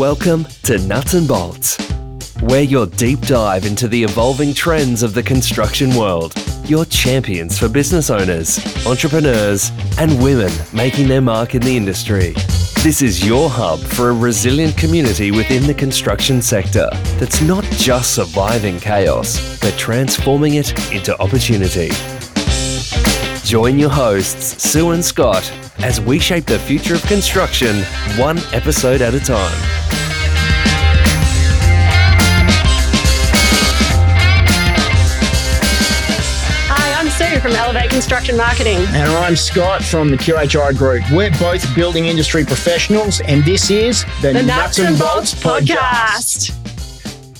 Welcome to Nuts and Bolts, where your deep dive into the evolving trends of the construction world. Your champions for business owners, entrepreneurs, and women making their mark in the industry. This is your hub for a resilient community within the construction sector that's not just surviving chaos, but transforming it into opportunity. Join your hosts, Sue and Scott, as we shape the future of construction one episode at a time. Hi, I'm Sue from Elevate Construction Marketing. And I'm Scott from the QHI Group. We're both building industry professionals, and this is the, The Nuts, and Bolts podcast.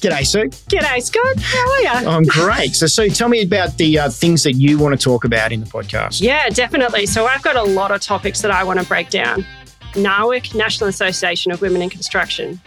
G'day, Sue. G'day, Scott. How are you? I'm great. So, Sue, tell me about the uh, things that you want to talk about in the podcast. Yeah, definitely. So I've got a lot of topics that I want to break down. NAWIC, National Association of Women in Construction.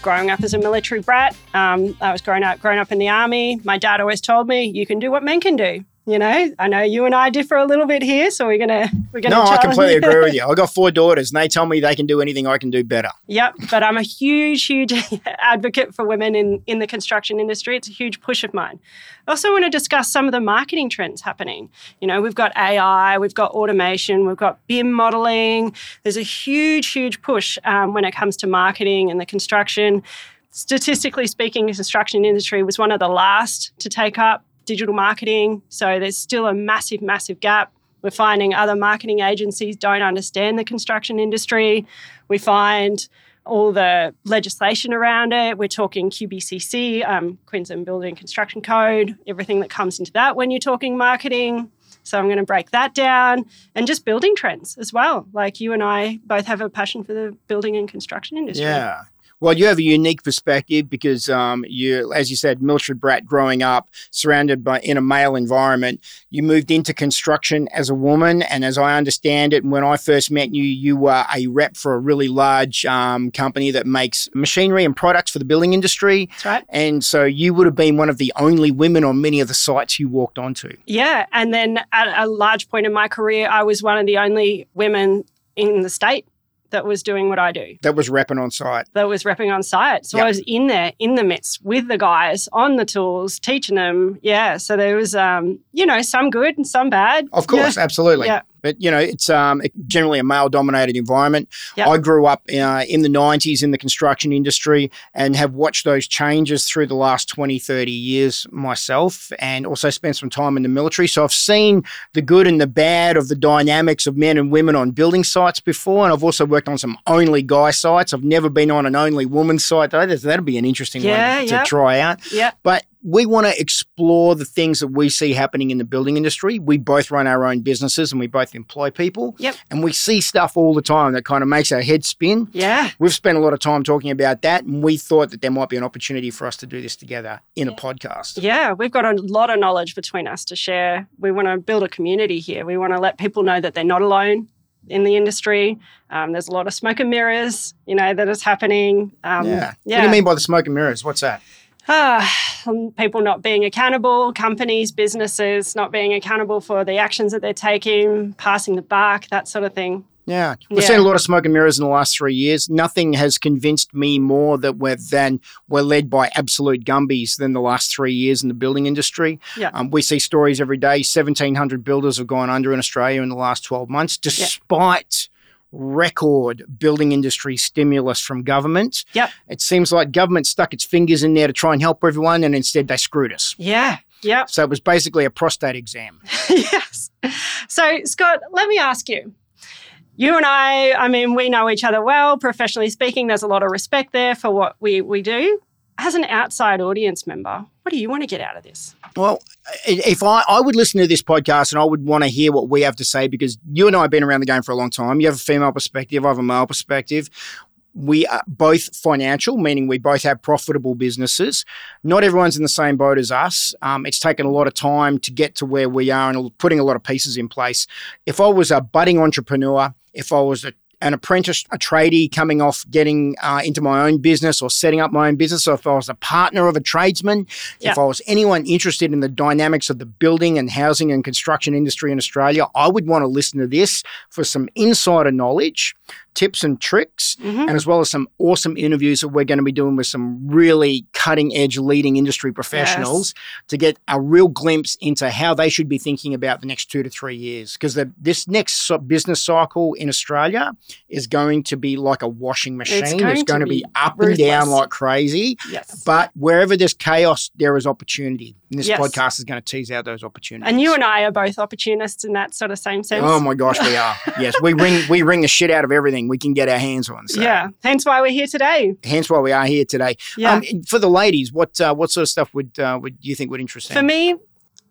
Growing up as a military brat, um, I was growing up growing up in the army. My dad always told me, "You can do what men can do." You know, I know you and I differ a little bit here, so we're gonna we're gonna. No, I completely agree with you. I've got four daughters, and they tell me they can do anything I can do better. Yep, but I'm a huge, huge advocate for women in, in the construction industry. It's a huge push of mine. I also want to discuss some of the marketing trends happening. You know, we've got AI, we've got automation, we've got BIM modeling. There's a huge, huge push um, when it comes to marketing and the construction. Statistically speaking, the construction industry was one of the last to take up digital marketing. So there's still a massive, massive gap. We're finding other marketing agencies don't understand the construction industry. We find all the legislation around it. We're talking QBCC, um, Queensland Building Construction Code, everything that comes into that when you're talking marketing. So I'm going to break that down and just building trends as well. Like you and I both have a passion for the building and construction industry. Yeah. Well, you have a unique perspective because um, you, as you said, military brat growing up, surrounded by in a male environment. You moved into construction as a woman, and as I understand it, when I first met you, you were a rep for a really large um, company that makes machinery and products for the building industry. That's right. And so you would have been one of the only women on many of the sites you walked onto. Yeah. And then at a large point in my career, I was one of the only women in the state that was doing what I do. That was repping on site. that was repping on site. So Yep. I was in there in the midst with the guys on the tools, teaching them. Yeah. So there was, um, you know, some good and some bad. Of course, absolutely. Yeah. But you know, it's um, generally a male-dominated environment. Yep. I grew up uh, in the '90s in the construction industry and have watched those changes through the last 20, 30 years myself, and also spent some time in the military. So I've seen the good and the bad of the dynamics of men and women on building sites before, and I've also worked on some only guy sites. I've never been on an only woman site. though. That'd be an interesting Yeah, one to yep. try out. Yeah. But we want to explore the things that we see happening in the building industry. We both run our own businesses and we both employ people. Yep. And we see stuff all the time that kind of makes our head spin. Yeah. We've spent a lot of time talking about that, and we thought that there might be an opportunity for us to do this together in a podcast. Yeah. We've got a lot of knowledge between us to share. We want to build a community here. We want to let people know that they're not alone in the industry. Um, there's a lot of smoke and mirrors, you know, that is happening. Um, yeah. What do you mean by the smoke and mirrors? What's that? Ah, um, people not being accountable, companies, businesses not being accountable for the actions that they're taking, passing the buck, that sort of thing. Yeah, we've Yeah. seen a lot of smoke and mirrors in the last three years. Nothing has convinced me more that we're than we're led by absolute gumbies than the last three years in the building industry. Yeah. Um, we see stories every day. Seventeen hundred builders have gone under in Australia in the last twelve months, despite record building industry stimulus from government. Yep. It seems like government stuck its fingers in there to try and help everyone, and instead they screwed us. Yeah. Yep. So it was basically a prostate exam. yes. So, Scott, let me ask you. You and I, I mean, we know each other well, professionally speaking. There's a lot of respect there for what we, we do. As an outside audience member, what do you want to get out of this? Well, if I, I would listen to this podcast and I would want to hear what we have to say because you and I have been around the game for a long time. You have a female perspective, I have a male perspective. We are both financial, meaning we both have profitable businesses. Not everyone's in the same boat as us. Um, it's taken a lot of time to get to where we are and putting a lot of pieces in place. If I was a budding entrepreneur, if I was a an apprentice, a tradie coming off getting uh, into my own business or setting up my own business, or if I was a partner of a tradesman, Yeah. if I was anyone interested in the dynamics of the building and housing and construction industry in Australia, I would want to listen to this for some insider knowledge tips and tricks, Mhm. and as well as some awesome interviews that we're going to be doing with some really cutting edge leading industry professionals to get a real glimpse into how they should be thinking about the next two to three years. Because this next business cycle in Australia is going to be like a washing machine. It's going going, to be, up and down like crazy. Yes. But wherever there's chaos, there is opportunity. And this Yes. podcast is going to tease out those opportunities. And you and I are both opportunists in that sort of same sense. Oh my gosh, we are. yes, we wring we wring the shit out of everything we can get our hands on. So Yeah. Hence why we're here today. hence why we are here today. Yeah. Um, for the ladies, what uh, what sort of stuff would uh, would you think would interest them? For me,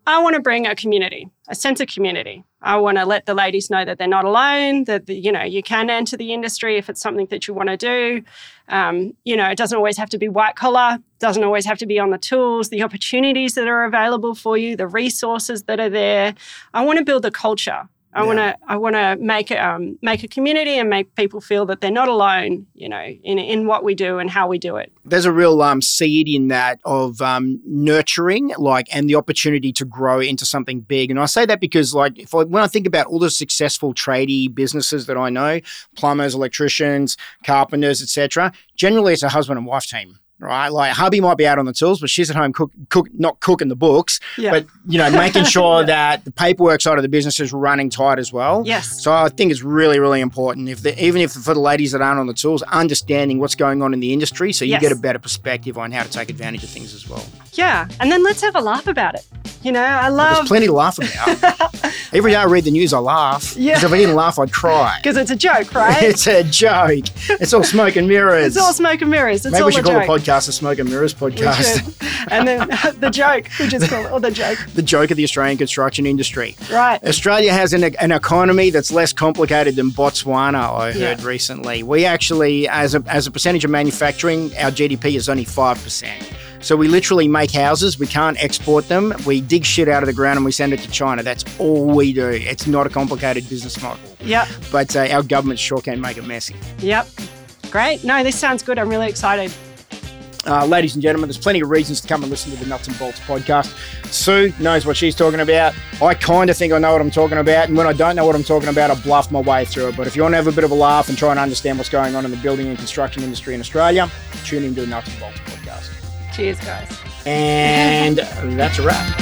I want to bring a community, a sense of community. I want to let the ladies know that they're not alone, that you know you can enter the industry if it's something that you want to do. Um, you know, it doesn't always have to be white collar, doesn't always have to be on the tools, the opportunities that are available for you, the resources that are there. I want to build a culture. I Yeah. want to I want to make um, make a community and make people feel that they're not alone. You know, in in what we do and how we do it. There's a real um, seed in that of um, nurturing, like, and the opportunity to grow into something big. And I say that because, like, if I, when I think about all the successful tradie businesses that I know, plumbers, electricians, carpenters, etc., generally it's a husband and wife team. Right, like hubby might be out on the tools, but she's at home cook, cook, not cooking the books, Yeah. but you know, making sure that the paperwork side of the business is running tight as well. Yes. So I think it's really, really important. If the, even if for the ladies that aren't on the tools, understanding what's going on in the industry, so you Yes. get a better perspective on how to take advantage of things as well. Yeah. And then let's have a laugh about it. You know, I There's love plenty to laugh about. Every day I read the news, I laugh. Yeah. Because if I didn't laugh, I'd cry. because it's a joke, right? it's a joke. It's all smoke and mirrors. it's all smoke and mirrors. It's Maybe all we should a call joke. the podcast a smoke and mirrors podcast. and then the joke, we just call it, or the joke. the joke of the Australian construction industry. Right. Australia has an, an economy that's less complicated than Botswana, I Yeah. heard recently. We actually, as a, as a percentage of manufacturing, our GDP is only 5%. So we literally make houses, we can't export them, we dig shit out of the ground and we send it to China. That's all we do. It's not a complicated business model. Yep. But uh, our government sure can make it messy. Yep. Great. No, this sounds good. I'm really excited. Uh, ladies and gentlemen, there's plenty of reasons to come and listen to the Nuts and Bolts podcast. Sue knows what she's talking about. I kind of think I know what I'm talking about. And when I don't know what I'm talking about, I bluff my way through it. But if you want to have a bit of a laugh and try and understand what's going on in the building and construction industry in Australia, tune into the Nuts and Bolts podcast. Cheers, guys. And that's a wrap.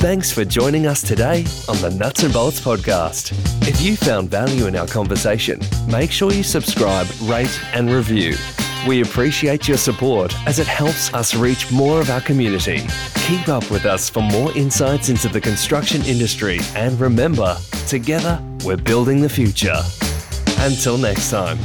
Thanks for joining us today on the Nuts and Bolts podcast. You found value in our conversation, make sure you subscribe, rate, and review. We appreciate your support as it helps us reach more of our community. Keep up with us for more insights into the construction industry and remember, together we're building the future. Until next time.